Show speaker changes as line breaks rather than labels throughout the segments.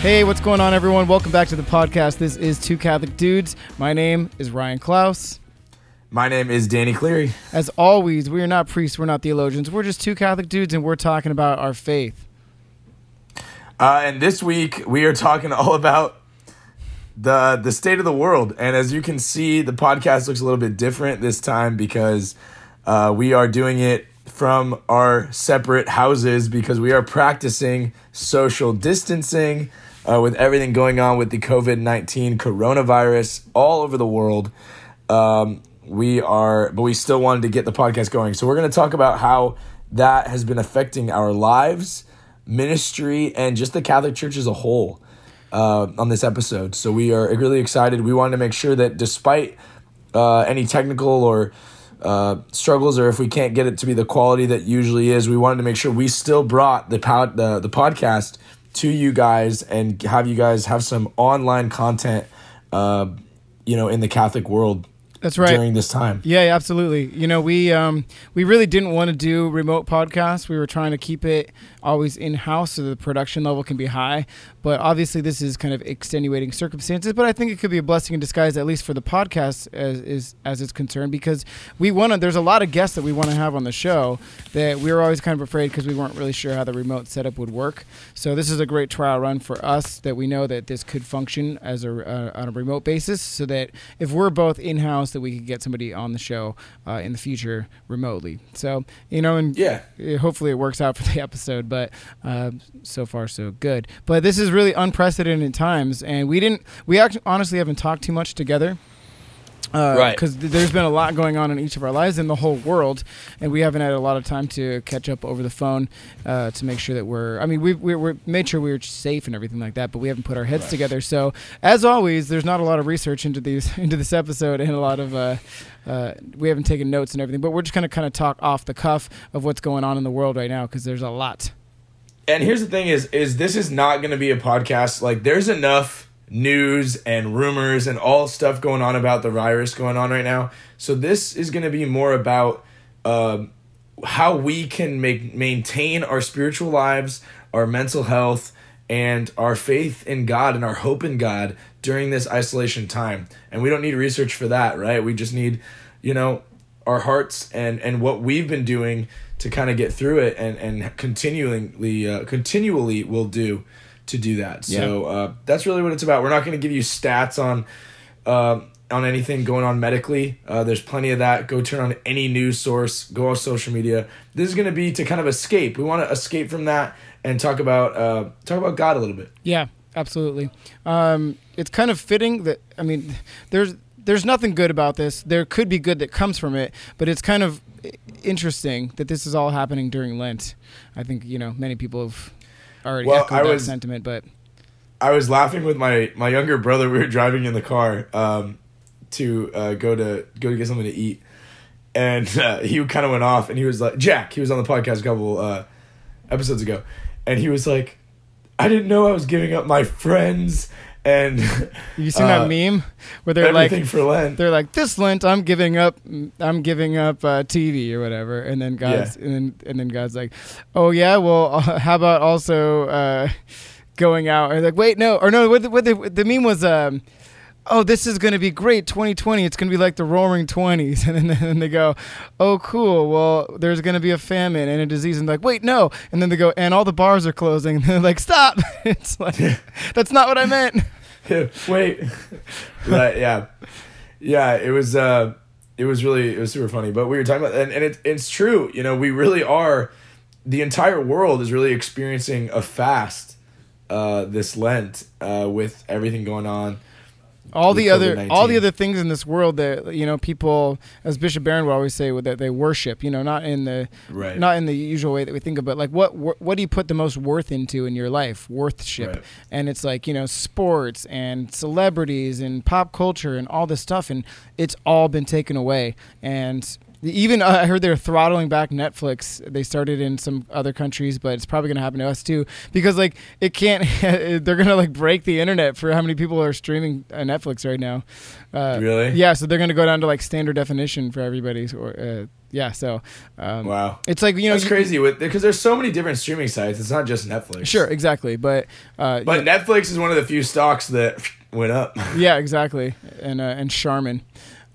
Hey, what's going on, everyone? Welcome back to the podcast. This is Two Catholic Dudes. My name is Ryan Klaus.
My name is Danny Cleary.
As always, we are not priests, we're not theologians. We're just two Catholic dudes, and we're talking about our faith.
Uh, and this week we are talking all about the the state of the world. And as you can see, the podcast looks a little bit different this time because uh, we are doing it from our separate houses because we are practicing social distancing uh, with everything going on with the COVID nineteen coronavirus all over the world. Um, we are, but we still wanted to get the podcast going. So we're going to talk about how that has been affecting our lives, ministry, and just the Catholic Church as a whole uh, on this episode. So we are really excited. We wanted to make sure that despite uh, any technical or uh, struggles, or if we can't get it to be the quality that usually is, we wanted to make sure we still brought the pod, the, the podcast to you guys and have you guys have some online content, uh, you know, in the Catholic world
That's right.
during this time.
Yeah, absolutely. You know, we um, we really didn't want to do remote podcasts. We were trying to keep it always in house so the production level can be high. But obviously, this is kind of extenuating circumstances. But I think it could be a blessing in disguise, at least for the podcast, as is as it's concerned, because we want to. There's a lot of guests that we want to have on the show that we were always kind of afraid because we weren't really sure how the remote setup would work. So this is a great trial run for us that we know that this could function as a uh, on a remote basis, so that if we're both in house, that we could get somebody on the show uh, in the future remotely. So you know, and
Yeah.
hopefully it works out for the episode but uh, so far so good but this is really unprecedented times and we didn't we actually honestly haven't talked too much together uh,
Right.
Because th- there's been a lot going on in each of our lives in the whole world, and we haven't had a lot of time to catch up over the phone uh, to make sure that we're. I mean, we we we made sure we were safe and everything like that, but we haven't put our heads
Right.
together. So, as always, there's not a lot of research into these into this episode, and a lot of. Uh, uh, we haven't taken notes and everything, but we're just going to kind of talk off the cuff of what's going on in the world right now because there's a lot.
And here's the thing is is this is not going to be a podcast like there's enough news and rumors and all stuff going on about the virus going on right now. So this is going to be more about um, how we can make maintain our spiritual lives, our mental health, and our faith in God and our hope in God during this isolation time. And we don't need research for that, right? We just need, you know, our hearts and and what we've been doing to kind of get through it and and continually uh, continually will do to do that. So uh, that's really what it's about. We're not going to give you stats on um on anything going on medically. Uh, there's plenty of that. Go turn on any news source. Go on social media. This is going to be to kind of escape. We want to escape from that and talk about uh, talk about God a little bit.
Yeah, absolutely. Um, it's kind of fitting that I mean, there's there's nothing good about this. There could be good that comes from it, but it's kind of interesting that this is all happening during Lent. I think you know many people have already
Well,
echoed
I
that
was-
sentiment, but
I was laughing with my my younger brother. We were driving in the car um, to uh, go to go to get something to eat, and uh, he kind of went off, and he was like, "Jack." He was on the podcast a couple uh, episodes ago, and he was like, "I didn't know I was giving up my friends and
you seen
uh,
that meme where they're like
for Lent."
they're like this Lent I'm giving up I'm giving up uh, TV or whatever, and then God's and then and then God's like, oh yeah, well uh, how about also uh, going out or like wait no or no what the, what the, the meme was um. Oh, this is going to be great. 2020. It's going to be like the roaring 20s. And then, then they go, Oh, cool. Well, there's going to be a famine and a disease. And like, wait, no. And then they go, And all the bars are closing. And they're like, Stop. It's like, That's not what I meant.
Wait, right? Yeah, yeah. It was uh, it was really it was super funny. But we were talking about and and it, it's true. You know, we really are. The entire world is really experiencing a fast uh, this Lent uh, with everything going on.
All the other
COVID-19.
all the other things in this world that you know people as bishop barron would always say that they worship you know not in the
Right.
not in the usual way that we think of but like what wh- what do you put the most worth into in your life worthship
Right.
and it's like you know sports and celebrities and pop culture and all this stuff and it's all been taken away and even uh, I heard they're throttling back Netflix. They started in some other countries, but it's probably going to happen to us too because like it can't. they're going to like break the internet for how many people are streaming uh, Netflix right now. Uh,
Really?
Yeah, so they're going to go down to like standard definition for everybody. Or uh, yeah, so um,
Wow.
it's like you know it's
crazy with because there's so many different streaming sites. It's not just Netflix.
Sure, exactly, but uh,
But Netflix is one of the few stocks that went up.
Yeah, exactly. And uh, and Charmin.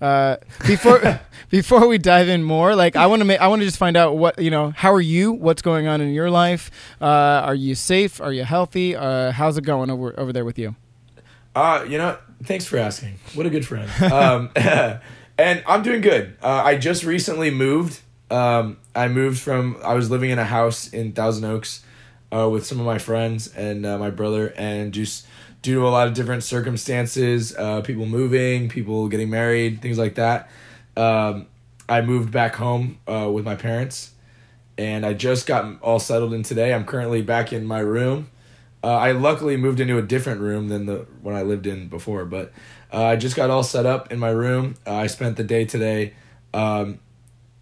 Uh, before before we dive in more, like I want to make I want to just find out what you know. How are you? What's going on in your life? Uh, are you safe? Are you healthy? Uh, how's it going over over there with you?
Uh, you know, thanks for asking. What a good friend. Um, and I'm doing good. Uh, I just recently moved. Um, I moved from, I was living in a house in Thousand Oaks uh, with some of my friends and uh, my brother, and just due to a lot of different circumstances, uh, people moving, people getting married, things like that, um, I moved back home uh, with my parents. And I just got all settled in today. I'm currently back in my room. Uh, I luckily moved into a different room than the one I lived in before, but uh, I just got all set up in my room. Uh, I spent the day today um,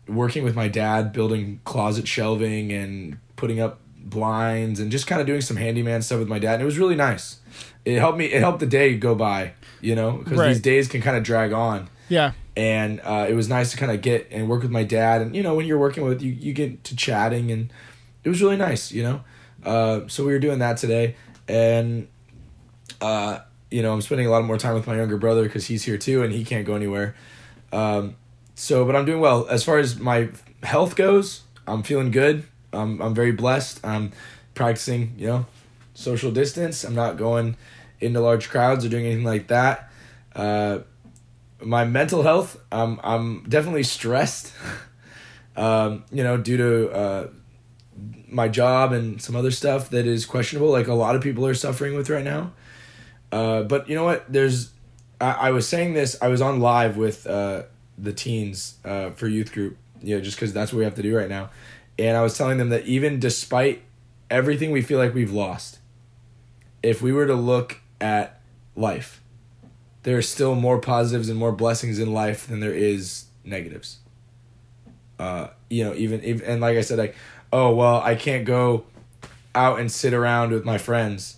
working with my dad, building closet shelving and putting up blinds and just kind of doing some handyman stuff with my dad. And it was really nice. It helped me. It helped the day go by, you know, because
Right.
these days can kind of drag on.
Yeah,
and uh, it was nice to kind of get and work with my dad and you know when you're working with you you get to chatting and it was really nice you know? Uh, so we were doing that today and uh, you know i'm spending a lot more time with my younger brother because he's here too and he can't go anywhere. Um, so but i'm doing well. As far as my health goes i'm feeling good. I'm, I'm very blessed. I'm practicing you know social distance. I'm not going into large crowds or doing anything like that. Uh, my mental health i'm i'm definitely stressed um you know due to uh my job and some other stuff that is questionable like a lot of people are suffering with right now. Uh but you know what? There's i, I was saying this i was on live with uh the teens uh for youth group you know just because that's what we have to do right now. And i was telling them that even despite everything we feel like we've lost if we were to look at life there are still more positives and more blessings in life than there is negatives. Uh, you know, even, even and like I said, like, oh well, I can't go out and sit around with my friends,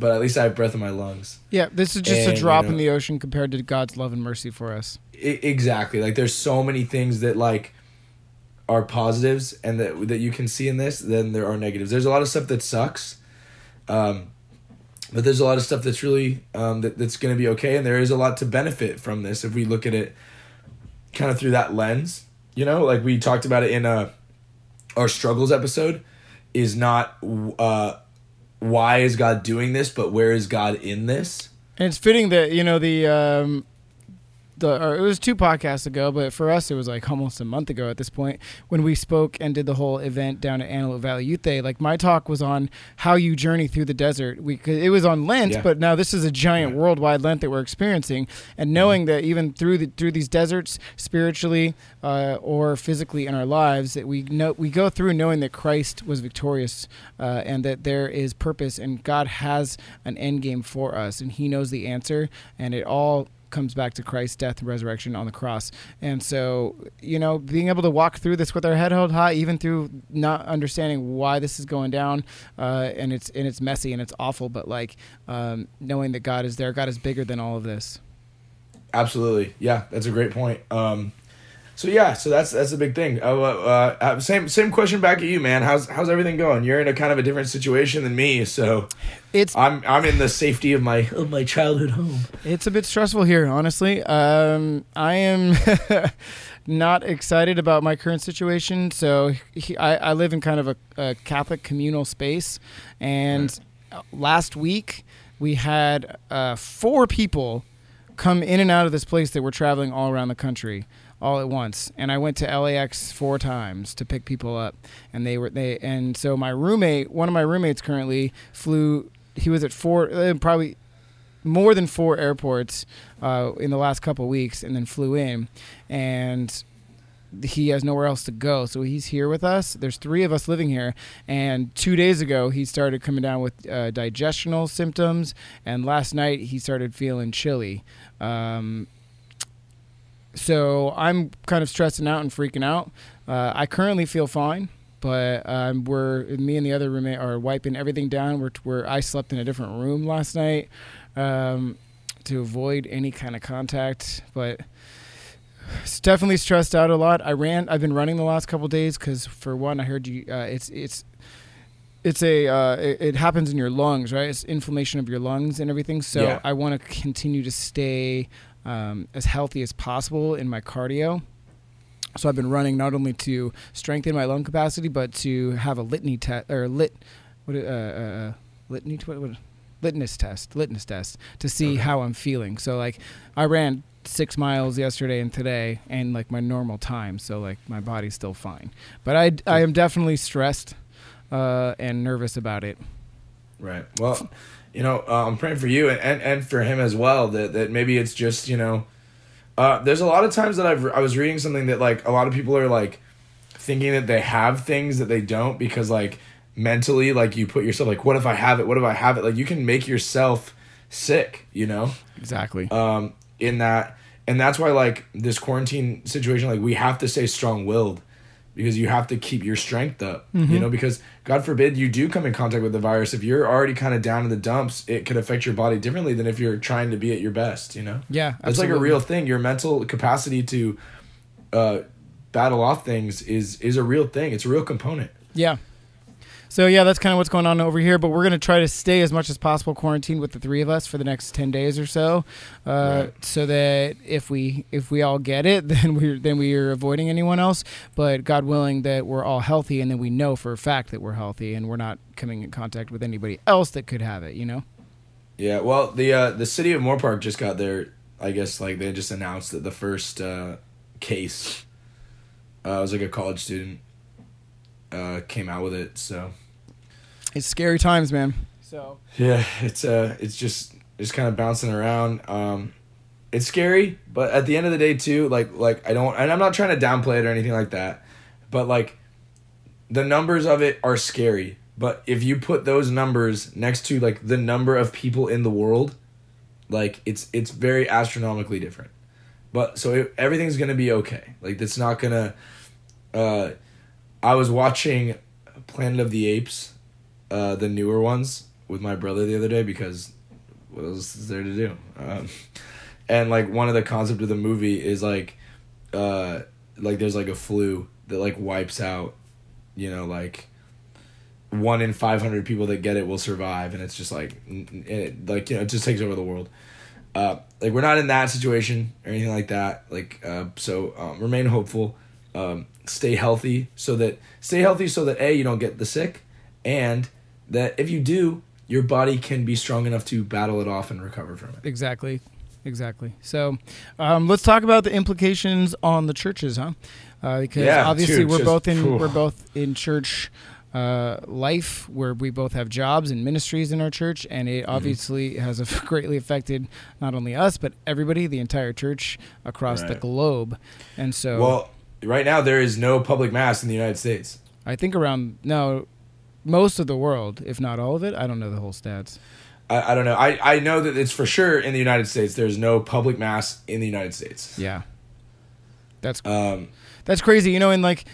but at least I have breath in my lungs.
yeah. This is just
And,
a
you
drop
know-
in the ocean compared to God's love and mercy for us.
I, exactly. Like, there's so many things that like are positives and that that you can see in this. Then there are negatives. There's a lot of stuff that sucks. Um, but there's a lot of stuff that's really um, that, that's going to be okay and there is a lot to benefit from this if we look at it kind of through that lens you know? Like we talked about it in uh, our struggles episode is not uh, why is god doing this but where is god in this?
And it's fitting that you know the um, the or it was two podcasts ago, but for us it was like almost a month ago at this point when we spoke and did the whole event down at Antelope Valley Youth Day. Like my talk was on how you journey through the desert. We it was on Lent,
Yeah.
but now this is a giant
Yeah.
worldwide Lent that we're experiencing, and knowing that even through the through these deserts, spiritually uh, or physically in our lives, that we know we go through knowing that Christ was victorious uh, and that there is purpose and God has an end game for us, and He knows the answer, and it all comes back to Christ's death and resurrection on the cross. And so, you know, being able to walk through this with our head held high, even through not understanding why this is going down, uh, and it's and it's messy and it's awful, but like um, knowing that God is there, God is bigger than all of this.
absolutely yeah that's a great point um, so yeah so that's that's a big thing. Uh, uh, uh, same same question back at you man. How's how's everything going? You're in a kind of a different situation than me so
It's
i'm i'm in the safety of my of my childhood home.
It's a bit stressful here, honestly. Um, I am not excited about my current situation. So he, I, I live in kind of a, a Catholic communal space, and last week we had uh, four people come in and out of this place that were traveling all around the country all at once. And I went to LAX four times to pick people up. And they were they and so my roommate one of my roommates currently flew he was at four uh, probably more than four airports uh, in the last couple weeks and then flew in. And he has nowhere else to go. So he's here with us. There's three of us living here. And two days ago he started coming down with uh, digestional symptoms. And last night he started feeling chilly. Um, so I'm kind of stressing out and freaking out. Uh, I currently feel fine, but um, we're me and the other roommate are wiping everything down. We're, we're I slept in a different room last night um, to avoid any kind of contact, but it's definitely stressed out a lot. I ran. I've been running the last couple days because for one, I heard you. Uh, it's it's it's a uh, it, it, happens in your lungs, right? It's inflammation of your lungs and everything. So
Yeah.
I want to continue to stay um, as healthy as possible in my cardio. So I've been running not only to strengthen my lung capacity, but to have a litany test or lit what uh, uh, uh, litany what, what litmus test litmus test to see
Okay.
how I'm feeling. So like I ran six miles yesterday and today and like my normal time so like my body's still fine but i i am definitely stressed uh and nervous about it
Right. Well, you know, uh, I'm praying for you and, and, and for him as well. That that maybe it's just you know, uh, there's a lot of times that I've I was reading something that like a lot of people are like thinking that they have things that they don't because like mentally like you put yourself like what if I have it? What if I have it? Like you can make yourself sick. You know.
exactly
um, in that and that's why like this quarantine situation like we have to stay strong-willed because you have to keep your strength up you know because god forbid you do come in contact with the virus. If you're already kind of down in the dumps it could affect your body differently than if you're trying to be at your best you know?
Yeah
it's like a real thing. Your mental capacity to uh, battle off things is is a real thing. It's a real component.
Yeah. So yeah, that's kind of what's going on over here. But we're gonna try to stay as much as possible quarantined with the three of us for the next ten days or so, uh,
Right.
so that if we if we all get it, then we then we are avoiding anyone else. But God willing, that we're all healthy, and then we know for a fact that we're healthy, and we're not coming in contact with anybody else that could have it. You know.
Yeah, well, the uh, the city of Moorpark just got their. I guess like they just announced that the first uh, case, uh, was like a college student, uh, came out with it. So
It's scary times, man. So
yeah, it's uh, it's just just kind of bouncing around. Um, it's scary, but at the end of the day, too, like like I don't, and I'm not trying to downplay it or anything like that, but like the numbers of it are scary. But if you put those numbers next to like the number of people in the world, like it's it's very astronomically different. But so it, everything's gonna be okay. Like it's not gonna. Uh, I was watching Planet of the Apes, uh, the newer ones, with my brother the other day because what else is there to do? Um, and like one of the concept of the movie is like, uh, like there's like a flu that like wipes out, you know, like one in 500 people that get it will survive and it's just like it, like you know it just takes over the world uh like we're not in that situation or anything like that like uh so um, remain hopeful um stay healthy so that stay healthy so that a you don't get the sick and that if you do your body can be strong enough to battle it off and recover from it
Exactly. Exactly. So, um, let's talk about the implications on the churches, huh? Uh, because
Yeah,
obviously
dude,
we're
just-
both in we're both in church uh, life where we both have jobs and ministries in our church, and
Mm-hmm.
it obviously has a, greatly affected not only us but everybody, the entire church across the globe. And so,
well right now there is no public mass in the united states.
I think around no, most of the world, if not all of it, I don't know the whole stats.
I, I don't know. I, I know that it's for sure in the united states there's no public mass in the united states.
Yeah, that's
um
That's crazy, you know, and like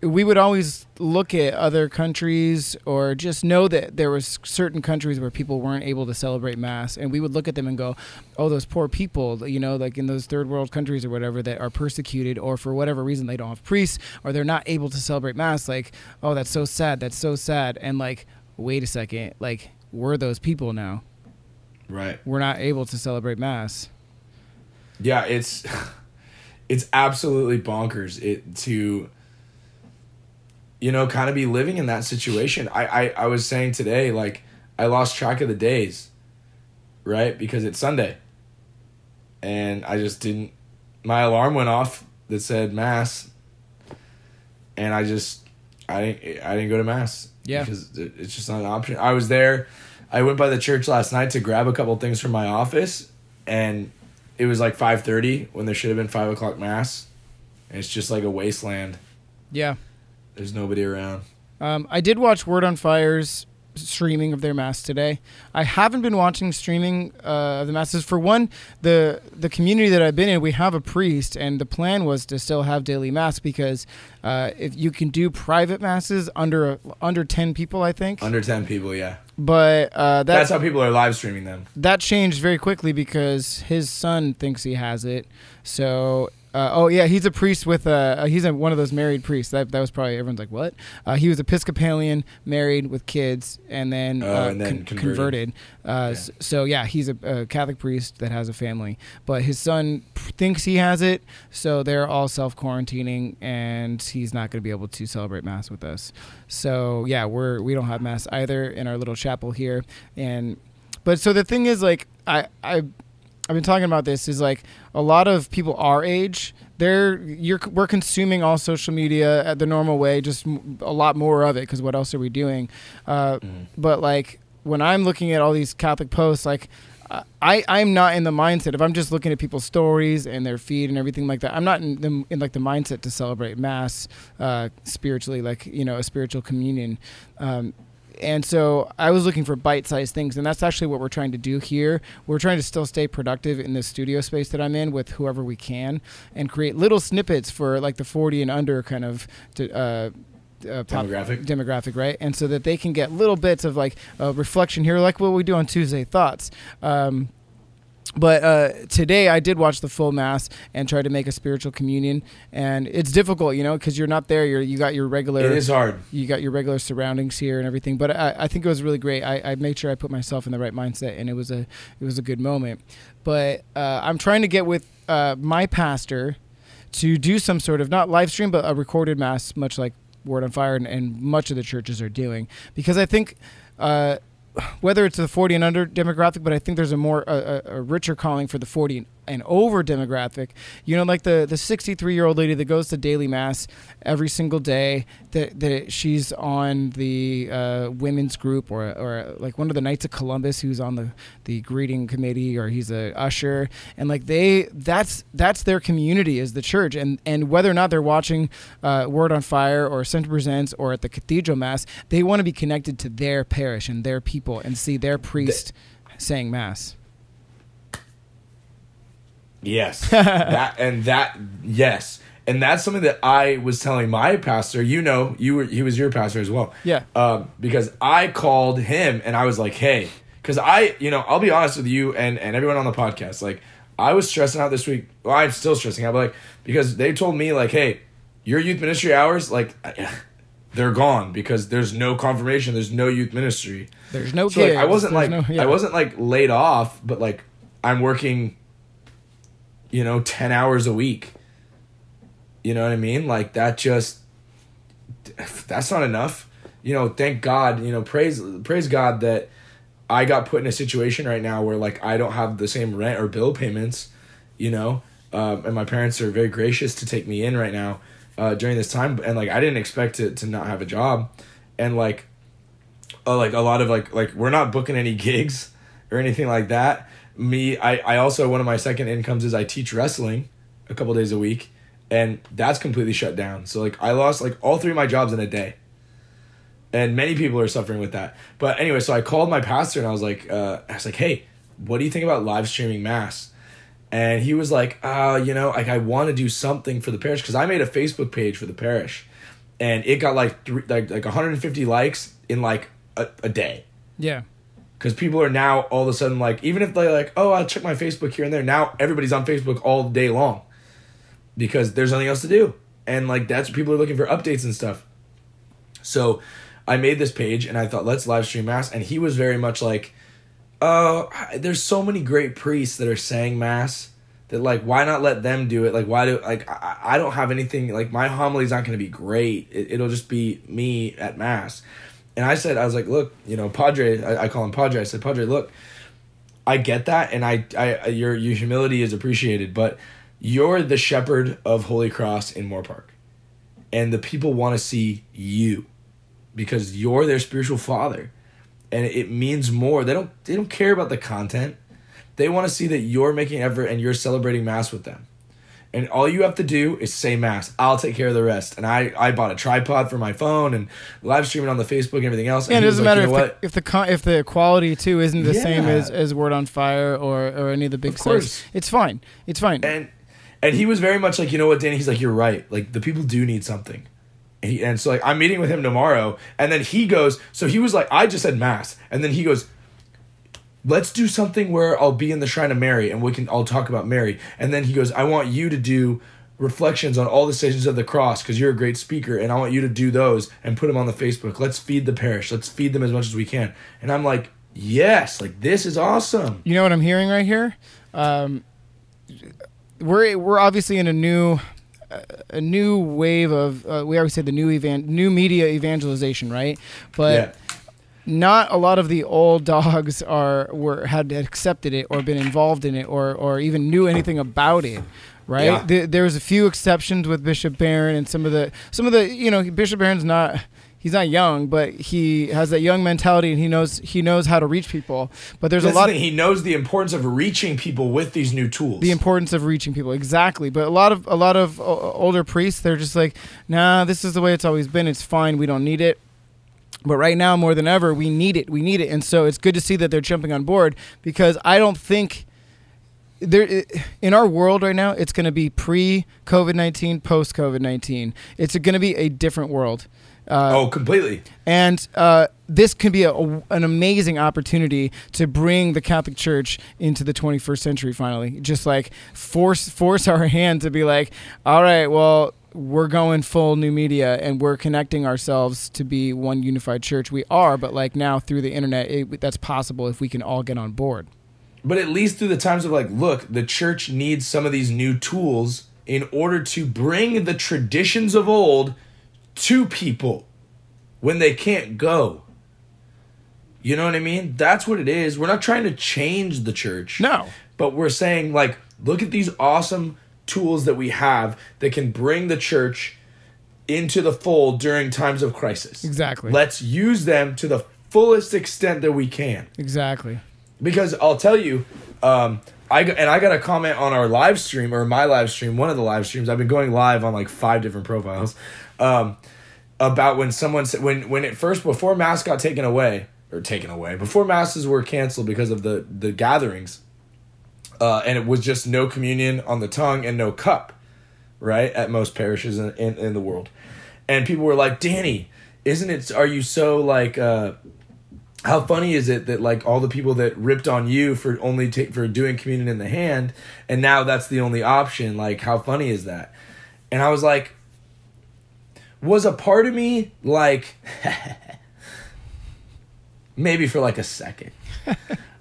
we would always look at other countries or just know that there was certain countries where people weren't able to celebrate mass and we would look at them and go oh those poor people you know like in those third world countries or whatever that are persecuted or for whatever reason they don't have priests or they're not able to celebrate mass like oh that's so sad that's so sad and like wait a second like we're those people now.
Right.
We're not able to celebrate mass.
Yeah, it's it's absolutely bonkers it to you know kind of be living in that situation. I, I I was saying today like I lost track of the days, right? Because it's Sunday. And I just didn't my alarm went off that said mass and I just I didn't I didn't go to mass.
Yeah.
Because it's just not an option. I was there I went by the church last night to grab a couple things from my office and it was like 5.30 when there should have been 5 o'clock mass and it's just like a wasteland
yeah
there's nobody around
Um, I did watch Word on Fire's streaming of their mass today. I haven't been watching streaming uh, of the masses. For one, the the community that I've been in, we have a priest, and the plan was to still have daily mass because uh, if you can do private masses under under ten people, I think.
Under ten people, yeah.
But uh, that,
That's how people are live streaming them.
that changed very quickly because his son thinks he has it. So, uh, oh yeah, he's a priest with a. Uh, he's a, one of those married priests. That that was probably everyone's like, what? Uh, he was Episcopalian, married with kids, and then,
Oh,
uh,
and then
con-
converted.
converted. Uh, s- So yeah, he's a, a Catholic priest that has a family, but his son p- thinks he has it. So they're all self quarantining, and he's not going to be able to celebrate mass with us. So yeah, we're we don't have mass either in our little chapel here, and but so the thing is like I I I've been talking about this is like a lot of people our age they're you're we're consuming all social media at the normal way just a lot more of it because what else are we doing uh, but like when i'm looking at all these catholic posts like I I'm not in the mindset if I'm just looking at people's stories and their feed and everything like that. I'm not in the in like the mindset to celebrate mass uh, spiritually, like you know a spiritual communion. Um, and so I was looking for bite-sized things, and that's actually what we're trying to do here. We're trying to still stay productive in the studio space that I'm in with whoever we can, and create little snippets for like the 40 and under kind of to, uh, uh, pop-
Demographic.
demographic, right? And so that they can get little bits of like uh, reflection here, like what we do on Tuesday Thoughts. Um, but uh, today I did watch the full mass and try to make a spiritual communion, and it's difficult, you know, because you're not there. You're you got your regular
It is hard.
you got your regular surroundings here and everything. But I, I think it was really great. I, I made sure I put myself in the right mindset, and it was a it was a good moment. But uh, I'm trying to get with uh, my pastor to do some sort of not live stream, but a recorded mass, much like Word on Fire and, and much of the churches are doing, because I think. Uh, whether it's the 40 and under demographic, but I think there's a more a, a, richer calling for the 40 and, and over demographic. You know, like the the 63 year old lady that goes to daily mass every single day. That that she's on the uh, women's group or or like one of the Knights of Columbus who's on the the greeting committee or he's a usher and like they that's that's their community is the church and and whether or not they're watching uh, Word on Fire or Ascension Presents or at the Cathedral Mass, they want to be connected to their parish and their people and see their priest saying mass.
Yes. that and that yes. And that's something that I was telling my pastor. You know, you were he was your pastor as well.
Yeah.
Um, because I called him and I was like, hey, because I, you know, I'll be honest with you and and everyone on the podcast, like I was stressing out this week. Well, I'm still stressing out, but like because they told me like, hey, your youth ministry hours, like they're gone because there's no confirmation, there's no youth ministry.
There's no
So like, I wasn't
there's
like
no- yeah.
I wasn't like laid off, but like I'm working, you know, ten hours a week. You know what I mean? Like that just that's not enough. You know, thank God. You know, praise praise God that I got put in a situation right now where like I don't have the same rent or bill payments. You know, um, and my parents are very gracious to take me in right now uh, during this time, and like I didn't expect to to not have a job, and like uh, like a lot of like like we're not booking any gigs or anything like that. Me, I I also one of my second incomes is I teach wrestling a couple days a week, and that's completely shut down. So like I lost like all three of my jobs in a day, and many people are suffering with that. But anyway, so I called my pastor and I was like, uh, I was like, hey, what do you think about live streaming mass? And he was like, uh, you know, like I want to do something for the parish because I made a Facebook page for the parish, and it got like three, like like 150 likes in like a, a day
Yeah.
Because people are now all of a sudden like even if they're like oh i'll check my facebook here and there now everybody's on facebook all day long because there's nothing else to do. And like that's what people are looking for updates and stuff. So i made this page and i thought let's live stream mass and he was very much like oh there's so many great priests that are saying mass that like why not let them do it? Like why do like i, I don't have anything like my homily's not going to be great. It, it'll just be me at mass and I said, I was like, look, you know, Padre, I, I call him Padre. I said, Padre, look, I get that, and I, I, your, your humility is appreciated, but you're the shepherd of Holy Cross in Moorpark, and the people want to see you, because you're their spiritual father, and it means more. They don't, they don't care about the content. They want to see that you're making effort and you're celebrating mass with them, and all you have to do is say mass. I'll take care of the rest. And I, I bought a tripod for my phone and live streaming on the Facebook and everything else.
Yeah,
and
it doesn't
like,
matter
"You know
if the, if the con- if the quality too isn't the same as, as Word on Fire or, or any of the big
Of
sites. It's fine. It's fine.
and and he was very much like, you know what, Danny? He's like, you're right. Like the people do need something. And, he, and so like I'm meeting with him tomorrow, and then he goes. So he was like, I just said mass, and then he goes, let's do something where I'll be in the Shrine of Mary, and we can I'll talk about Mary. And then he goes, I want you to do reflections on all the stations of the cross because you're a great speaker, and I want you to do those and put them on the Facebook. Let's feed the parish. Let's feed them as much as we can. And I'm like, yes, like this is awesome.
You know what I'm hearing right here? Um, we're we're obviously in a new a new wave of uh, we always say the new evan- new media evangelization, right? But
yeah.
Not a lot of the old dogs are were had accepted it or been involved in it or or even knew anything about it right?
Yeah.
there, was a few exceptions with bishop barron and some of the some of the you know bishop barron's not he's not young but he has that young mentality and he knows he knows how to reach people. But there's
That's
a lot
the thing. He knows the importance of reaching people with these new tools.
the importance of reaching people. Exactly. But a lot of a lot of uh, older priests they're just like nah this is the way it's always been. It's fine. We don't need it but right now more than ever we need it we need it and so it's good to see that they're jumping on board because i don't think there in our world right now it's going to be pre covid-19 post covid-19 it's going to be a different world uh,
oh, completely.
and uh, this can be a, a- an amazing opportunity to bring the Catholic Church into the 21st century. Finally, just like force force our hand to be like, all right, well, we're going full new media and we're connecting ourselves to be one unified church. We are, but like now through the internet, it, that's possible if we can all get on board.
But at least through the times of like, look, the church needs some of these new tools in order to bring the traditions of old to people when they can't go. You know what I mean? That's what it is. We're not trying to change the church.
No.
But we're saying, like, look at these awesome tools that we have that can bring the church into the fold during times of crisis.
Exactly.
Let's use them to the fullest extent that we can
Exactly.
because I'll tell you, um, I got- and I got a comment on our live stream or my live stream, one of the live streams. I've been going live on like five different profiles um, about when someone said when when it first before mass got taken away or taken away before masses were canceled because of the the gatherings, uh, and it was just no communion on the tongue and no cup, right at most parishes in, in, in the world, and people were like, Danny, isn't it? Are you so like? Uh, how funny is it that like all the people that ripped on you for only take for doing communion in the hand and now that's the only option like how funny is that and i was like was a part of me like maybe for like a second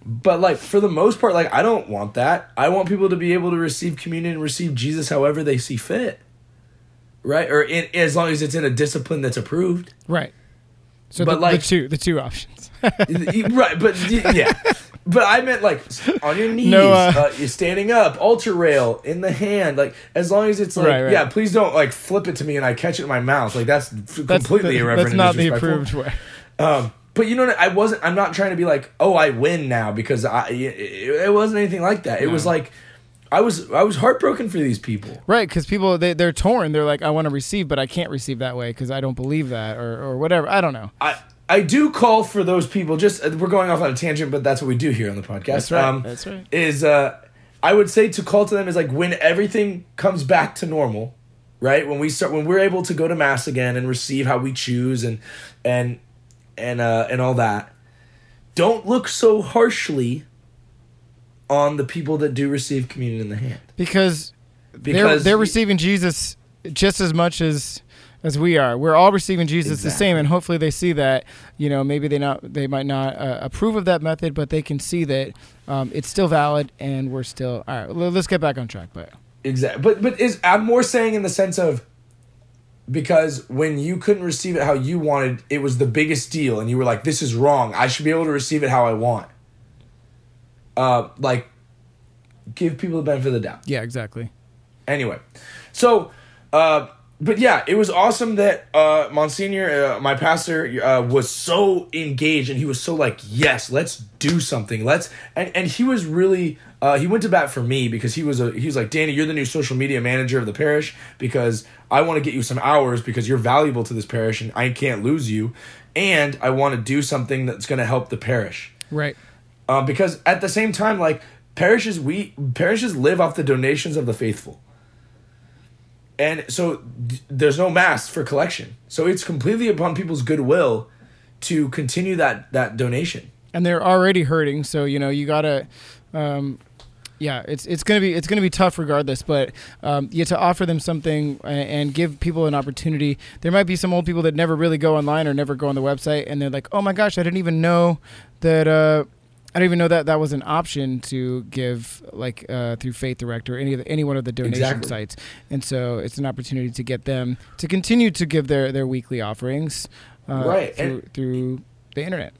but like for the most part like i don't want that i want people to be able to receive communion and receive jesus however they see fit right or in, as long as it's in a discipline that's approved
Right. So
But
the,
like-
the two the two options.
right, but yeah, but I meant like on your knees,
No, uh,
uh, you're standing up, altar rail in the hand, like as long as it's like,
Right, right.
yeah, please don't like flip it to me and I catch it in my mouth, like that's
That's
completely
the-
irreverent.
That's not the approved way.
Um, but you know, what? I wasn't. I'm not trying to be like, oh, I win now because I. It, it wasn't anything like that. It was like, I was. I was heartbroken for these people.
Right, because people they they're torn. They're like, I want to receive, but I can't receive that way because I don't believe that or or whatever. I don't know.
I. I do call for those people. Just uh, we're going off on a tangent, but that's what we do here on the podcast.
That's right.
Um,
That's right.
is uh I would say to call to them is like when everything comes back to normal, right? When we start when we're able to go to mass again and receive how we choose and and and uh and all that. Don't look so harshly on the people that do receive communion in the hand.
because, they're
Because
they're
y-
receiving Jesus just as much as as we are. We're all receiving Jesus the same, and hopefully they see that. You know, maybe they not they might not uh, approve of that method, but they can see that um, it's still valid, and we're still all right. Let's get back on track, but
Exactly. But but is I'm more saying in the sense of because when you couldn't receive it how you wanted, it was the biggest deal, and you were like, "This is wrong. I should be able to receive it how I want." Uh, like, give people the benefit of the doubt.
yeah, exactly.
Anyway, so, uh, but yeah, it was awesome that uh, Monsignor, uh, my pastor, uh, was so engaged and he was so like, yes, let's do something. Let's and and he was really Uh, he went to bat for me because he was a he was like Danny, you're the new social media manager of the parish because I want to get you some hours because you're valuable to this parish and I can't lose you, and I want to do something that's going to help the parish.
Right.
Um, because at the same time, like parishes, we parishes live off the donations of the faithful, and so d- there's no mass for collection. So it's completely upon people's goodwill to continue that that donation.
and they're already hurting. So you know you gotta, um, yeah, it's it's gonna be it's gonna be tough regardless. But um, you have to offer them something and, and give people an opportunity. There might be some old people that never really go online or never go on the website, and they're like, oh my gosh, I didn't even know that. Uh, I didn't even know that that was an option to give, like uh, through Faith Direct or any of the, any one of the donation
Exactly.
sites, and so it's an opportunity to get them to continue to give their their weekly offerings, uh,
Right,
through,
and-
through the internet.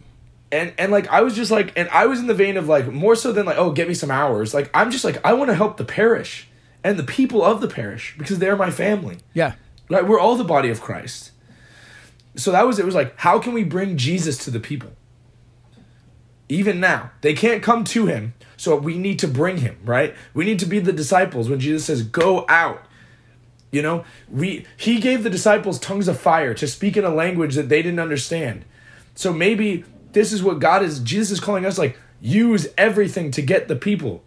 And and like I was just like and I was in the vein of like more so than like oh get me some hours. Like I'm just like I want to help the parish and the people of the parish because they're my family.
Yeah,
right? We're all the body of Christ. So that was it was like how can we bring Jesus to the people? Even now. They can't come to him so we need to bring him right? We need to be the disciples. When Jesus says go out you know we he gave the disciples tongues of fire to speak in a language that they didn't understand. So maybe this is what God is Jesus is calling us like use everything to get the people.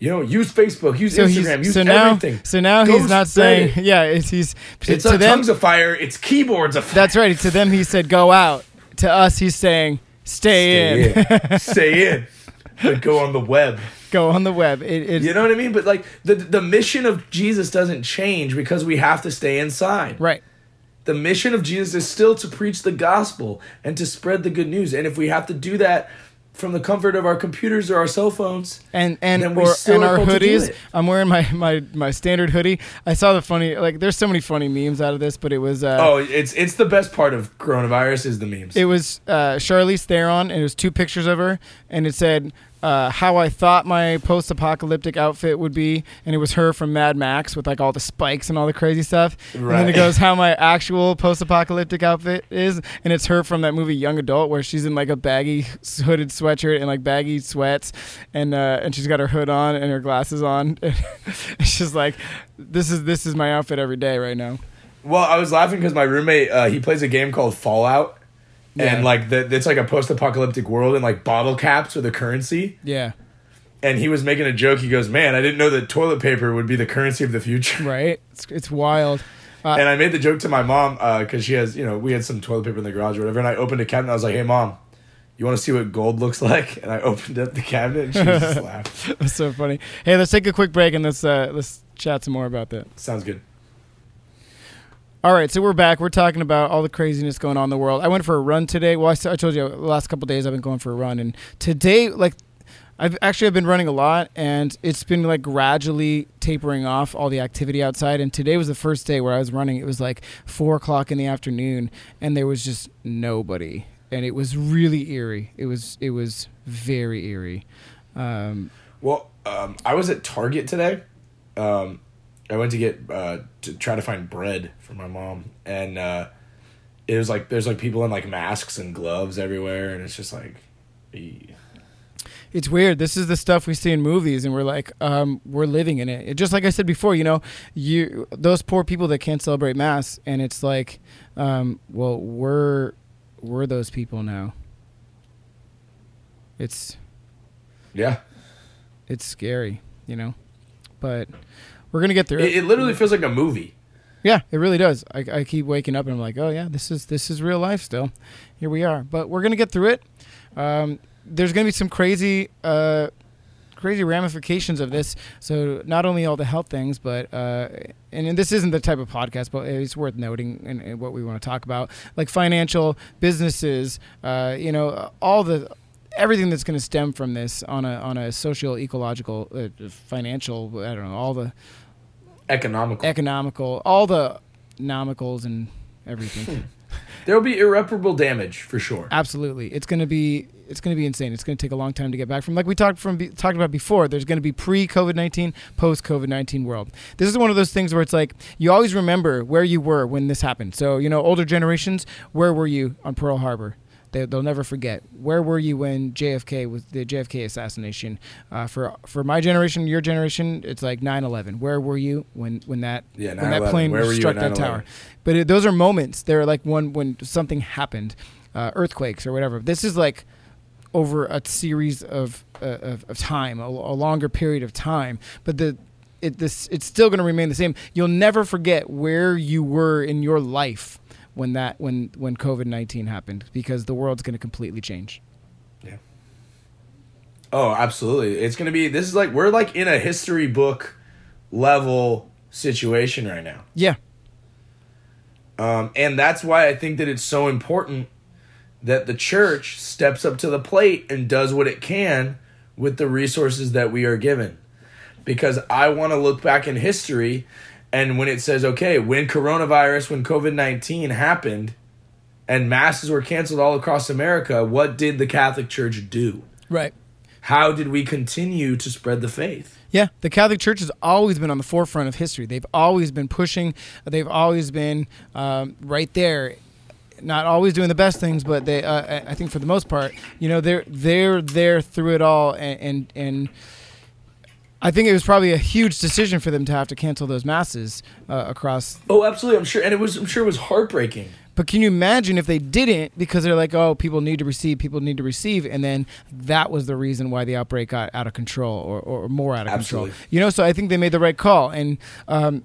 You know, use Facebook, use
so
Instagram, use
so now
everything.
so now
Go
he's not saying
it.
yeah it's he's
it's
to
not
them
tongues of fire, it's keyboards of fire.
that's right to them he said go out to us he's saying stay, in,
Stay in. Stay in. But go on the web.
go on the web it, it
You know what I mean? But like the the mission of Jesus doesn't change because we have to stay inside.
right
The mission of Jesus is still to preach the gospel and to spread the good news. And if we have to do that from the comfort of our computers or our cell phones,
and and
Then we
or
still
and our
called to do
hoodies i'm wearing my my my standard hoodie i saw the funny like there's so many funny memes out of this but it was uh
oh, it's it's the best part of coronavirus is the memes.
It was uh, Charlize Theron, and it was two pictures of her, and it said uh, how I thought my post-apocalyptic outfit would be, and it was her from Mad Max with like all the spikes and all the crazy stuff. And then it goes how my actual post-apocalyptic outfit is, and it's her from that movie Young Adult, where she's in like a baggy hooded sweatshirt and like baggy sweats, and uh, and she's got her hood on and her glasses on. it's just like this is this is my outfit every day right now.
Well, I was laughing because my roommate uh, he plays a game called Fallout,
Yeah.
and like the, it's like a post-apocalyptic world, and like bottle caps are the currency.
Yeah,
And he was making a joke. He goes, "Man, I didn't know that toilet paper would be the currency of the future."
right. It's it's wild. Uh,
And I made the joke to my mom because she has, you know, we had some toilet paper in the garage or whatever. And I opened a cabinet. I was like, "Hey, mom, you want to see what gold looks like?" And I opened up the cabinet, and she just laughed.
That's so funny. Hey, let's take a quick break and let's uh, let's chat some more about that.
Sounds good.
All right, so we're back. We're talking about all the craziness going on in the world. I went for a run today. Well, I told you the last couple days I've been going for a run, and today, like, I've actually I've been running a lot, and it's been like gradually tapering off all the activity outside. And today was the first day where I was running. It was like four o'clock in the afternoon, and there was just nobody, and it was really eerie. It was it was very eerie. Um,
Well, um, I was at Target today. Um, I went to get uh, to try to find bread for my mom, and uh, it was like there's like people in like masks and gloves everywhere, and it's just like,
it's weird. This is the stuff we see in movies, and we're like, um, we're living in it. It- Just like I said before, you know, you those poor people that can't celebrate mass, and it's like, um, well, we're we're those people now. It's
yeah.
it's scary, you know, but we're gonna get through
It, it literally feels like a movie.
Yeah, it really does. I, I keep waking up and I'm like, oh yeah, this is this is real life still. Here we are, but we're gonna get through it. Um, there's gonna be some crazy, uh, crazy ramifications of this. So not only all the health things, but uh, and, and this isn't the type of podcast, but it's worth noting in, in what we want to talk about, like financial businesses. Uh, you know, all the everything that's going to stem from this on a on a social, ecological, uh, financial. I don't know all the
Economical.
economical, all the nomicals and everything. Hmm.
there will be irreparable damage for sure.
Absolutely, it's gonna be it's gonna be insane. It's gonna take a long time to get back from. Like we talked from be, talked about before. There's gonna be pre COVID nineteen, post COVID nineteen world. This is one of those things where it's like you always remember where you were when this happened. So you know, older generations, where were you on Pearl Harbor? They, they'll never forget. Where were you when JFK was the JFK assassination? Uh, for for my generation, your generation, it's like 9/11. Where were you when when that
Yeah,
when that plane struck that tower? But it, those are moments. They're like when when something happened, uh, earthquakes or whatever. This is like over a series of uh, of, of time, a, a longer period of time. But the it this it's still going to remain the same. You'll never forget where you were in your life when that when when COVID nineteen happened because the world's going to completely change. Yeah.
Oh, absolutely. It's going to be this is like we're like in a history book level situation right now.
Yeah,
Um, and that's why I think that it's so important that the church steps up to the plate and does what it can with the resources that we are given. Because I want to look back in history and when it says, okay, when coronavirus, when COVID 19 happened and masses were canceled all across America, what did the Catholic Church do?
right.
How did we continue to spread the faith?
Yeah, the Catholic Church has always been on the forefront of history. They've always been pushing. They've always been um, right there. Not always doing the best things, but they. Uh, I think for the most part, you know, they're they're there through it all, and and, and I think it was probably a huge decision for them to have to cancel those masses uh, across.
Oh, absolutely. I'm sure. And it was, I'm sure it was heartbreaking.
But can you imagine if they didn't because they're like, oh, people need to receive, people need to receive, and then that was the reason why the outbreak got out of control or, or more out of
Absolutely.
control. You know, so I think they made the right call. And um,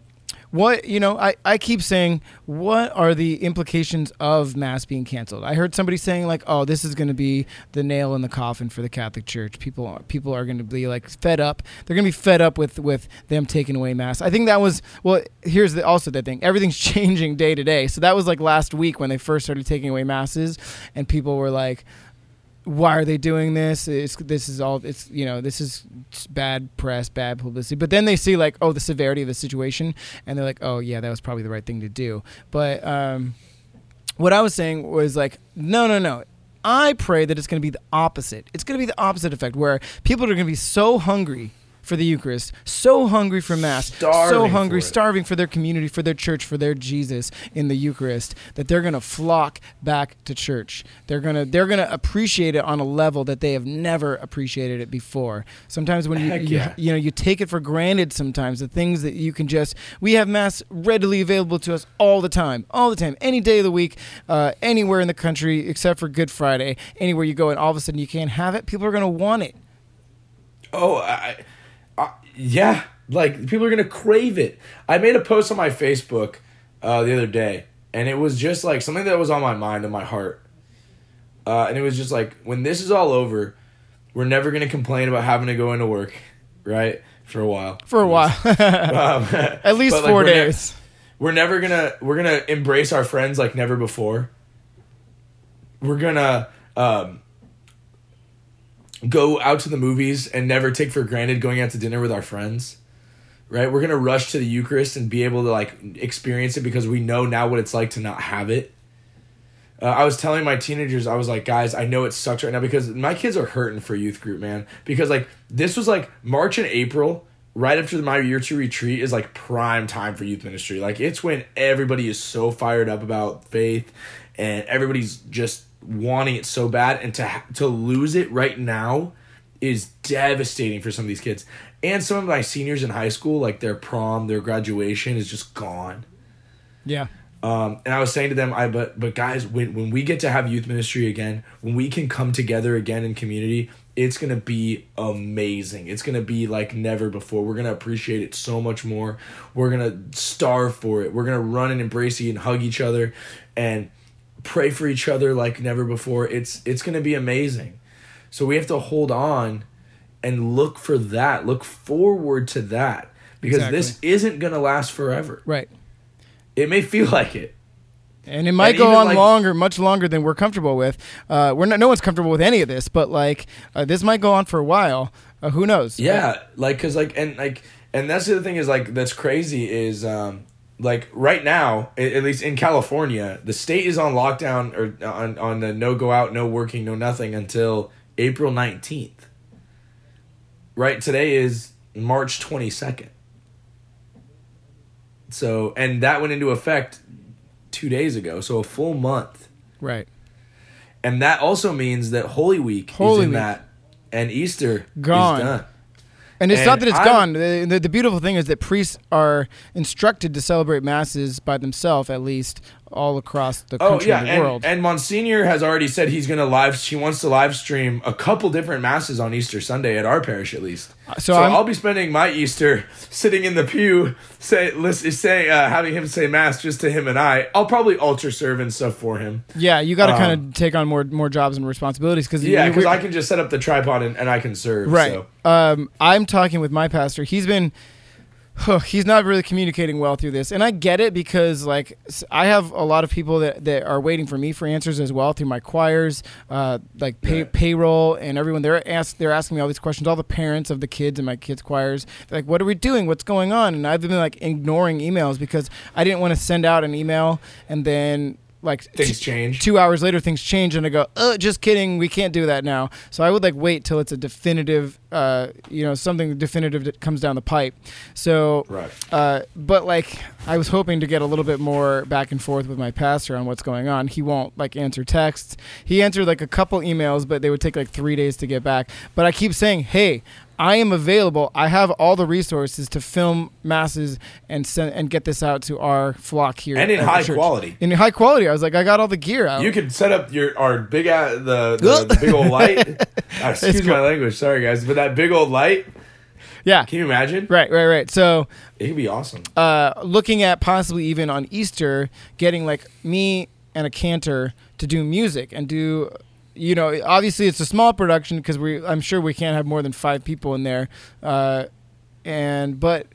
what you know, I, I keep saying, what are the implications of mass being canceled? I heard somebody saying like, oh, this is going to be the nail in the coffin for the Catholic Church. People people are going to be like fed up. They're going to be fed up with with them taking away mass. I think that was well. Here's the, also the thing. Everything's changing day to day. So that was like last week when they first started taking away masses, and people were like why are they doing this? It's this is all it's you know this is bad press, bad publicity. But then they see like oh the severity of the situation, and they're like oh yeah that was probably the right thing to do. But um, what I was saying was like no no no. I pray that it's going to be the opposite. It's going to be the opposite effect where people are going to be so hungry for the Eucharist, so hungry for Mass, so hungry,
for
starving for their community, for their church, for their Jesus in the Eucharist, that they're going to flock back to church. They're going to they're going to appreciate it on a level that they have never appreciated it before. Sometimes when you you,
yeah.
you know you take it for granted sometimes the things that you can just we have mass readily available to us all the time all the time any day of the week uh, anywhere in the country except for good friday anywhere you go and all of a sudden you can't have it people are going to want it
Oh, I, I, yeah. Like people are gonna crave it. I made a post on my Facebook uh, the other day, and it was just like something that was on my mind and my heart. Uh, and it was just like, when this is all over, we're never gonna complain about having to go into work, right? For a while.
for a while
Um,
at least
but, like,
four
we're ne-
days
we're never gonna we're gonna embrace our friends like never before. We're gonna um, go out to the movies and never take for granted going out to dinner with our friends. Right? We're gonna rush to the Eucharist and be able to like experience it because we know now what it's like to not have it. Uh, I was telling my teenagers, I was like, guys, I know it sucks right now because my kids are hurting for youth group, man. Because like this was like March and April, right after my year two retreat, is like prime time for youth ministry. Like it's when everybody is so fired up about faith, and everybody's just wanting it so bad, and to to lose it right now is devastating for some of these kids. And some of my seniors in high school, like their prom, their graduation is just gone.
yeah
Um, and I was saying to them, I but but guys, when when we get to have youth ministry again, when we can come together again in community, it's gonna be amazing. It's gonna be like never before. We're gonna appreciate it so much more. We're gonna starve for it. We're gonna run and embrace it and hug each other, and pray for each other like never before. It's it's gonna be amazing. So we have to hold on and look for that. Look forward to that because this isn't gonna last forever.
right
It may feel like it.
and it might
And
go on
like-
longer, much longer than we're comfortable with. Uh, we're not, no one's comfortable with any of this, but like uh, this might go on for a while. Uh, who knows?
Yeah, like cuz like and like and that's the other thing is like that's crazy is um like right now at least in California, the state is on lockdown or on on the no go out, no working, no nothing until April 19th. Right today is March 22nd. So, and that went into effect 2 days ago, so a full month.
Right.
and that also means that Holy Week
Holy
is in
Week.
that, and Easter
Gone.
is done.
And it's
And
not that it's
I'm-
gone. The, the, the beautiful thing is that priests are instructed to celebrate masses by themselves, at least all across the
Oh yeah,
and the
and,
world.
and Monsignor has already said he's going to live. She wants to live stream a couple different masses on Easter Sunday at our parish, at least.
so
So,
I'm-
I'll be spending my Easter sitting in the pew, say, listen, say, uh, having him say mass just to him and I. I'll probably altar serve and stuff for him.
yeah, you got to
um,
kind of take on more more jobs and responsibilities because
Yeah, because I can just set up the tripod and, and I can serve.
Right.
So.
Um, I'm talking with my pastor. He's been, he's not really communicating well through this, and I get it because like I have a lot of people that, that are waiting for me for answers as well through my choirs, uh, like pay, payroll and everyone. They're ask, they're asking me all these questions. All the parents of the kids in my kids' choirs, they're like, "What are we doing? What's going on?" And I've been like ignoring emails because I didn't want to send out an email and then like
Things change.
two hours later things change and i go "Oh, just kidding we can't do that now. So i would like wait till it's a definitive uh you know something definitive that comes down the pipe. So
Right.
uh but like i was hoping to get a little bit more back and forth with my pastor on what's going on. He won't like answer texts. He answered like a couple emails but they would take like three days to get back. But i keep saying hey I am available. I have all the resources to film masses and send and get this out to our flock here
And in high quality.
In high quality, I was like, I got all the gear out.
You could set up your our big uh, the, the, the big old light. Uh, excuse
It's
my
cool.
language, sorry guys, but that big old light.
yeah,
Can you imagine?
right, right, right. So,
It could be awesome.
uh, looking at possibly even on Easter, getting like me and a cantor to do music and do, you know, obviously it's a small production because we, I'm sure we can't have more than five people in there, uh, and but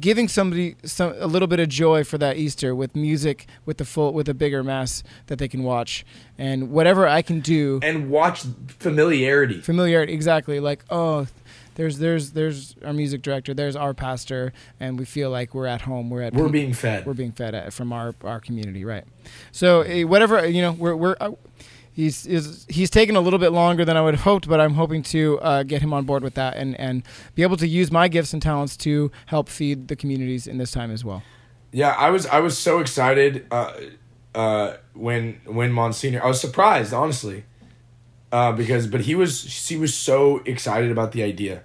giving somebody some a little bit of joy for that Easter with music with the full with a bigger mass that they can watch and whatever I can do
And watch familiarity.
familiarity exactly like oh there's there's there's our music director there's our pastor and we feel like we're at home we're at
We're being fed.
we're being fed at, from our our community right so eh, whatever you know we're we're uh, he's is he's taken a little bit longer than I would have hoped but I'm hoping to uh, get him on board with that and and be able to use my gifts and talents to help feed the communities in this time as well
Yeah, I was I was so excited uh, uh, when when Monsignor. I was surprised, honestly, uh, because but he was he was so excited about the idea,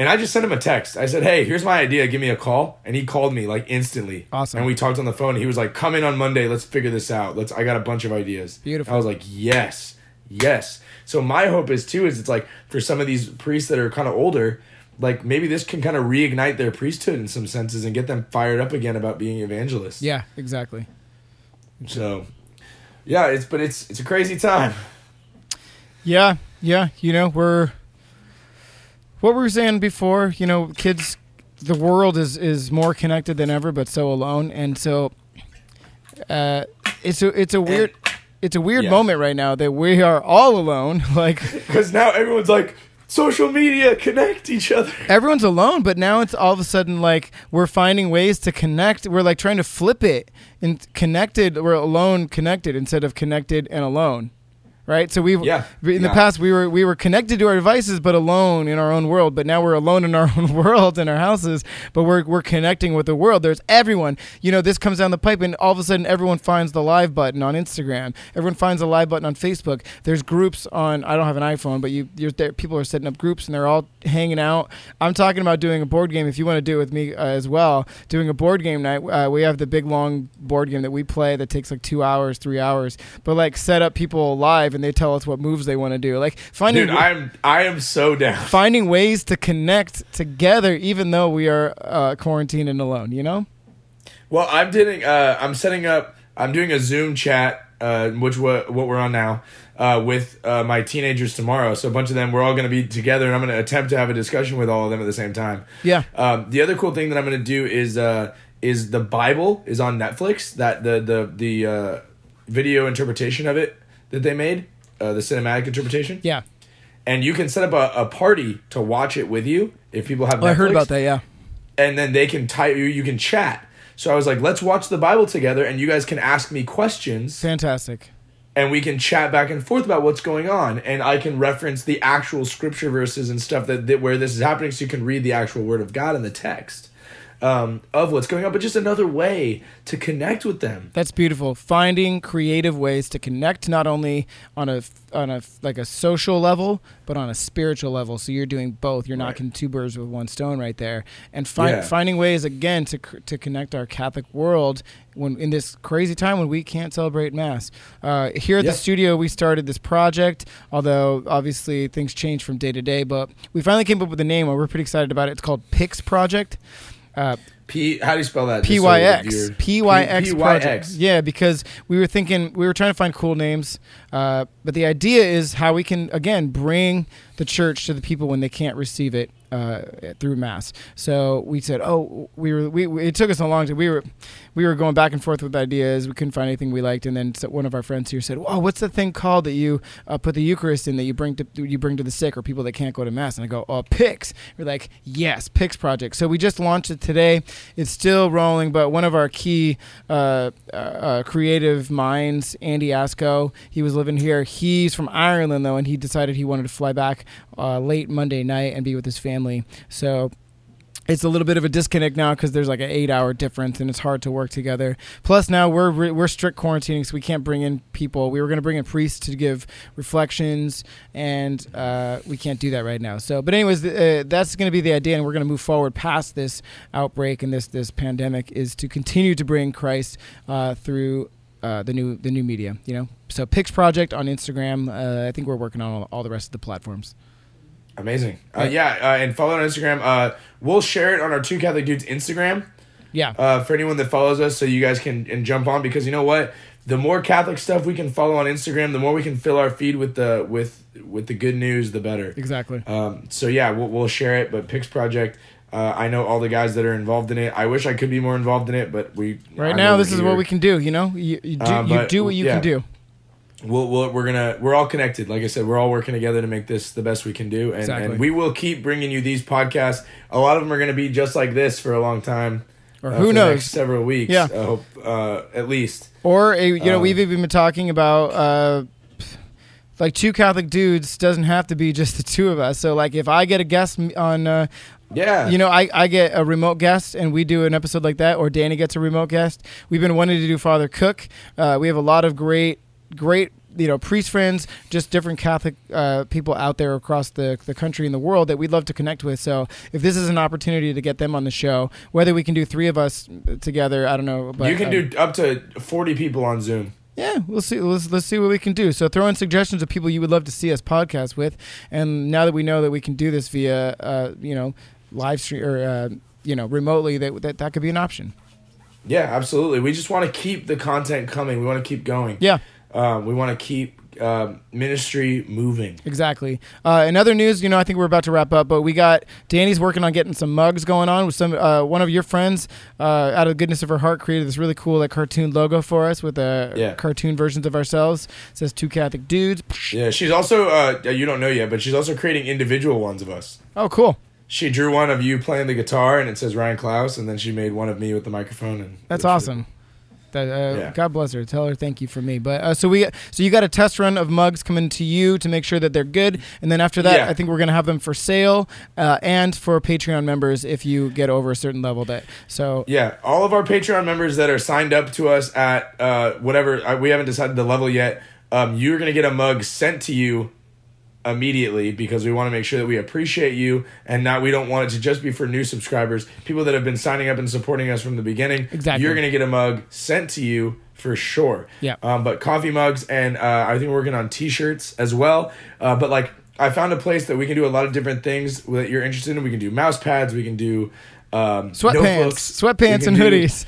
and I just sent him a text. I said, "Hey, here's my idea. Give me a call." And he called me like instantly.
Awesome.
And we talked on the phone. He was like, "Come in on Monday. Let's figure this out. Let's. I got a bunch of ideas."
Beautiful.
I was like, "Yes, yes." So my hope is too is it's like for some of these priests that are kind of older. Like maybe this can kind of reignite their priesthood in some senses and get them fired up again about being evangelists.
yeah exactly
So, yeah, it's but it's it's a crazy time.
Yeah, yeah. You know, we're what we were saying before. You know, kids, the world is is more connected than ever, but so alone, and so uh, it's a it's a weird it's a weird
Yeah.
moment right now that we are all alone. Like
Because now everyone's like, social media, connect each other.
everyone's alone, but now it's all of a sudden like we're finding ways to connect. We're like trying to flip it and connected. We're alone, connected instead of connected and alone. Right, so we
Yeah,
in the past we were we were connected to our devices but alone in our own world. But now we're alone in our own world in our houses, but we're we're connecting with the world. There's everyone. You know, this comes down the pipe, and all of a sudden everyone finds the live button on Instagram. Everyone finds the live button on Facebook. There's groups on. I don't have an iPhone, but you you're there. People are setting up groups and they're all hanging out. I'm talking about doing a board game. If you want to do it with me uh, as well, doing a board game night. Uh, we have the big long board game that we play that takes like two hours, three hours. But like set up people live and they tell us what moves they want to do. Like finding
Dude, I'm I am so down.
finding ways to connect together, even though we are uh, quarantined and alone. You know.
Well, I'm doing. Uh, I'm setting up. I'm doing a Zoom chat, uh, which what what we're on now, uh, with uh, my teenagers tomorrow. So a bunch of them, we're all going to be together, and I'm going to attempt to have a discussion with all of them at the same time.
Yeah.
Um, the other cool thing that I'm going to do is uh, is the Bible is on Netflix. That the the the uh, video interpretation of it that they made, uh, the cinematic interpretation.
Yeah.
and you can set up a, a party to watch it with you if people have.
Oh, I heard about that. Yeah.
and then they can type you you can chat so i was like let's watch the bible together and you guys can ask me questions
Fantastic.
and we can chat back and forth about what's going on and i can reference the actual scripture verses and stuff that, that where this is happening so you can read the actual word of god in the text um, of what's going on, but just another way to connect with them.
That's beautiful. Finding creative ways to connect not only on a on a like a social level, but on a spiritual level. So you're doing both. You're
Right.
knocking two birds with one stone right there, and
Yeah.
finding ways again to to connect our Catholic world when in this crazy time when we can't celebrate Mass. Uh, here at
Yeah.
the studio, we started this project. Although obviously things change from day to day, but we finally came up with a name, and we're pretty excited about it. It's called Pyx Project. Uh,
P. How do you spell that?
PYX. PYX
PYX.
Yeah, because we were thinking we were trying to find cool names, uh, but the idea is how we can again bring the church to the people when they can't receive it uh, through mass. So we said, oh, we were we, we- it took us a long time. We were we were going back and forth with ideas. We couldn't find anything we liked, and then one of our friends here said, "Oh, what's the thing called that you uh, put the Eucharist in that you bring to you bring to the sick or people that can't go to mass?" And I go, "Oh, Pyx." We're like, "Yes, Pyx Project." So we just launched it today. It's still rolling, but one of our key uh, uh, creative minds, Andy Asco, he was living here. He's from Ireland though, and he decided he wanted to fly back uh, late Monday night and be with his family. So it's a little bit of a disconnect now because there's like an eight hour difference and it's hard to work together. Plus now we're re- we're strict quarantining, so we can't bring in people. We were going to bring in priests to give reflections, and uh, we can't do that right now. So, but anyways, uh, that's going to be the idea, and we're going to move forward past this outbreak and this this pandemic is to continue to bring Christ uh, through. Uh, the new the new media, you know. So Pyx Project on Instagram. Uh, I think we're working on all, all the rest of the platforms.
Amazing. Uh, yeah, uh, and follow on Instagram. Uh, we'll share it on our Two Catholic Dudes Instagram
Yeah,
uh, for anyone that follows us, so you guys can and jump on because you know what, the more Catholic stuff we can follow on Instagram, the more we can fill our feed with the with with the good news, the better.
exactly.
Um, so yeah, we'll, we'll share it. But Pyx Project, uh, I know all the guys that are involved in it. I wish I could be more involved in it, but we
Right
I'm
now, this is what we can do. You know, you, you do
Uh,
you do what you
yeah.
can do.
We'll, we'll, we're gonna we're all connected. Like I said, we're all working together to make this the best we can do, and,
Exactly.
and we will keep bringing you these podcasts. A lot of them are gonna be just like this for a long time,
Or
uh,
who
for the
knows?
next several weeks.
Yeah.
I hope uh, at least.
Or a, you know,
Um,
we've even been talking about uh, like two Catholic dudes doesn't have to be just the two of us. So like if I get a guest on.
Yeah,
you know, I, I get a remote guest and we do an episode like that, or Danny gets a remote guest. We've been wanting to do Father Cook. Uh, we have a lot of great, great, you know, priest friends, just different Catholic uh, people out there across the, the country and the world that we'd love to connect with. So if this is an opportunity to get them on the show, whether we can do three of us together, I don't know. But
you can
um,
do up to forty people on Zoom.
yeah, we'll see. Let's let's see what we can do. So throw in suggestions of people you would love to see us podcast with, and now that we know that we can do this via, uh, you know, live stream or uh, you know, remotely, that that that could be an option.
Yeah, absolutely. We just want to keep the content coming. We want to keep going.
Yeah,
Um, we want to keep um ministry moving.
exactly. Uh, in other news, you know, I think we're about to wrap up, but we got Danny's working on getting some mugs going on with some. Uh, one of your friends, uh, out of the goodness of her heart, created this really cool like cartoon logo for us with uh,
Yeah.
cartoon versions of ourselves. It says two Catholic dudes.
Yeah, she's also uh, you don't know yet, but she's also creating individual ones of us.
Oh, cool.
She drew one of you playing the guitar, and it says Ryan Klaus, and then she made one of me with the microphone. And
That's awesome. That, uh,
Yeah.
God bless her. Tell her thank you for me. But uh, so we so you got a test run of mugs coming to you to make sure that they're good, and then after that,
Yeah.
I think we're gonna have them for sale uh, and for Patreon members if you get over a certain level. That so
Yeah, all of our Patreon members that are signed up to us at uh, whatever uh, we haven't decided the level yet. Um, you're gonna get a mug sent to you immediately because we want to make sure that we appreciate you and not we don't want it to just be for new subscribers, people that have been signing up and supporting us from the beginning.
Exactly.
You're gonna get a mug sent to you for sure.
Yeah.
Um, but coffee mugs and uh, I think we're working on T-shirts as well. Uh, but like I found a place that we can do a lot of different things that you're interested in. We can do mouse pads. We can do um,
sweatpants, sweatpants, and
do-
hoodies.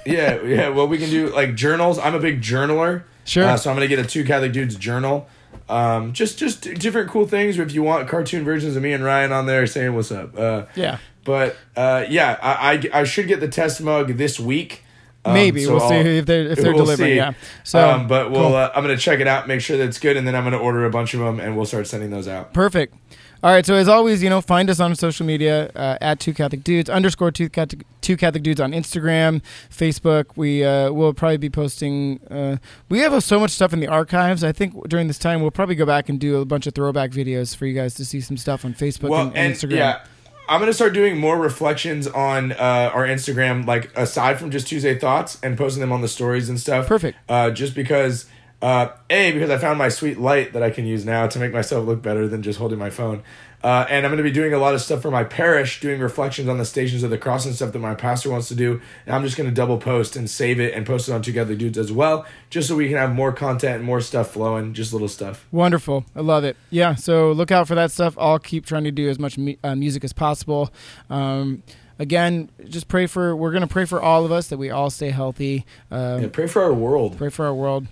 yeah, yeah. Well, we can do like journals. I'm a big journaler.
Sure.
Uh, so I'm gonna get a two Catholic dudes journal. Um, just just different cool things. If you want cartoon versions of me and Ryan on there saying what's up. Uh,
yeah,
but uh, yeah, I, I I should get the test mug this week. Um,
maybe
so
we'll see
I'll-
if they're if they're
we'll
delivering.
see.
Yeah. So
um, but we'll
cool.
uh, I'm gonna check it out, make sure that it's good, and then I'm gonna order a bunch of them, and we'll start sending those out.
Perfect. All right. So as always, you know, find us on social media uh, at Two Catholic Dudes underscore Two Catholic Two Catholic Dudes on Instagram, Facebook. We uh, will probably be posting. Uh, we have so much stuff in the archives. I think during this time we'll probably go back and do a bunch of throwback videos for you guys to see some stuff on Facebook
Well,
and, and
and
Instagram.
yeah, I'm gonna start doing more reflections on uh, our Instagram, like aside from just Tuesday thoughts and posting them on the stories and stuff.
Perfect.
Uh, just because, uh, a because I found my sweet light that I can use now to make myself look better than just holding my phone. Uh, and I'm going to be doing a lot of stuff for my parish, doing reflections on the stations of the cross and stuff that my pastor wants to do. And I'm just going to double post and save it and post it on Together Dudes as well, just so we can have more content and more stuff flowing, just little stuff.
Wonderful. I love it. Yeah. So look out for that stuff. I'll keep trying to do as much mu- uh, music as possible. Um, again, just pray for, we're going to pray for all of us that we all stay healthy. Um,
Yeah, pray for our world.
Pray for our world.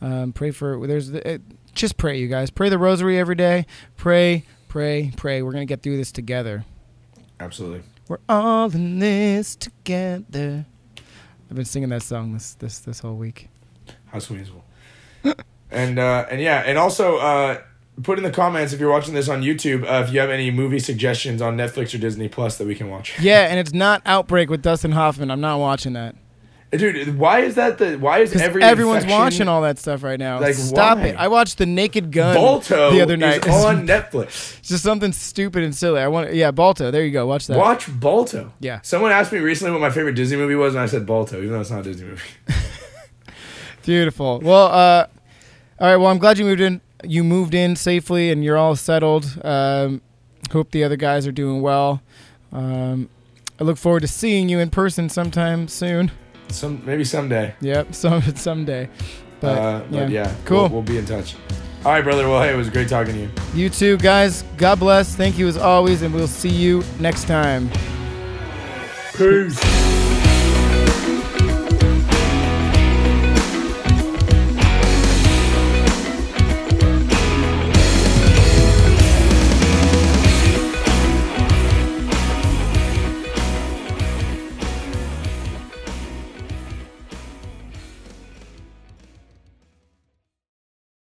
Um, pray for, there's, the, it, just pray, you guys. Pray the rosary every day. Pray, pray, pray. We're going to get through this together.
Absolutely.
We're all in this together. I've been singing that song this this this whole week.
How sweet is it? and uh, and yeah, and also uh, put in the comments if you're watching this on YouTube uh, if you have any movie suggestions on Netflix or Disney Plus that we can watch.
Yeah, and it's not Outbreak with Dustin Hoffman. I'm not watching that
Dude, why is that the why is every
everyone's
infection-
watching all that stuff right now.
Like,
Stop
why?
it! I watched The Naked Gun
Balto
the other night.
is on Netflix.
It's just something stupid and silly. I want, yeah, Balto. There you go. Watch that.
Watch Balto.
Yeah.
Someone asked me recently what my favorite Disney movie was, and I said Balto, even though it's not a Disney movie.
Beautiful. Well, uh, all right. Well, I'm glad you moved in. You moved in safely, and you're all settled. Um, hope the other guys are doing well. Um, I look forward to seeing you in person sometime soon.
Some maybe someday.
Yep, some someday. But,
uh, but yeah,
cool.
We'll, we'll be in touch. All right, brother. Well, hey, it was great talking to you.
You too, guys. God bless. Thank you as always, and we'll see you next time.
Peace.